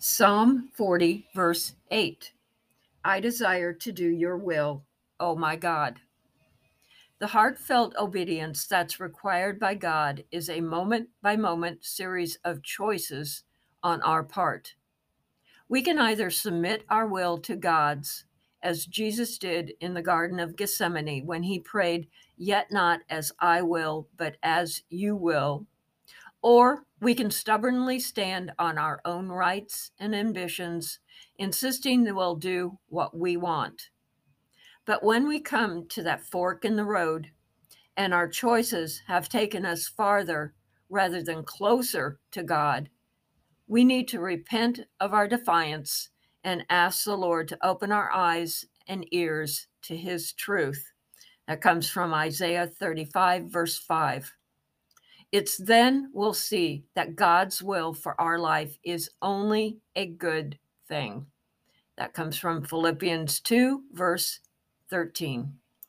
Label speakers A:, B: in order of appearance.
A: Psalm 40, verse 8 I desire to do your will, O my God. The heartfelt obedience that's required by God is a moment by moment series of choices on our part. We can either submit our will to God's, as Jesus did in the Garden of Gethsemane when he prayed, Yet not as I will, but as you will, or we can stubbornly stand on our own rights and ambitions, insisting that we'll do what we want. But when we come to that fork in the road and our choices have taken us farther rather than closer to God, we need to repent of our defiance and ask the Lord to open our eyes and ears to his truth. That comes from Isaiah 35, verse 5. It's then we'll see that God's will for our life is only a good thing. That comes from Philippians 2, verse 13.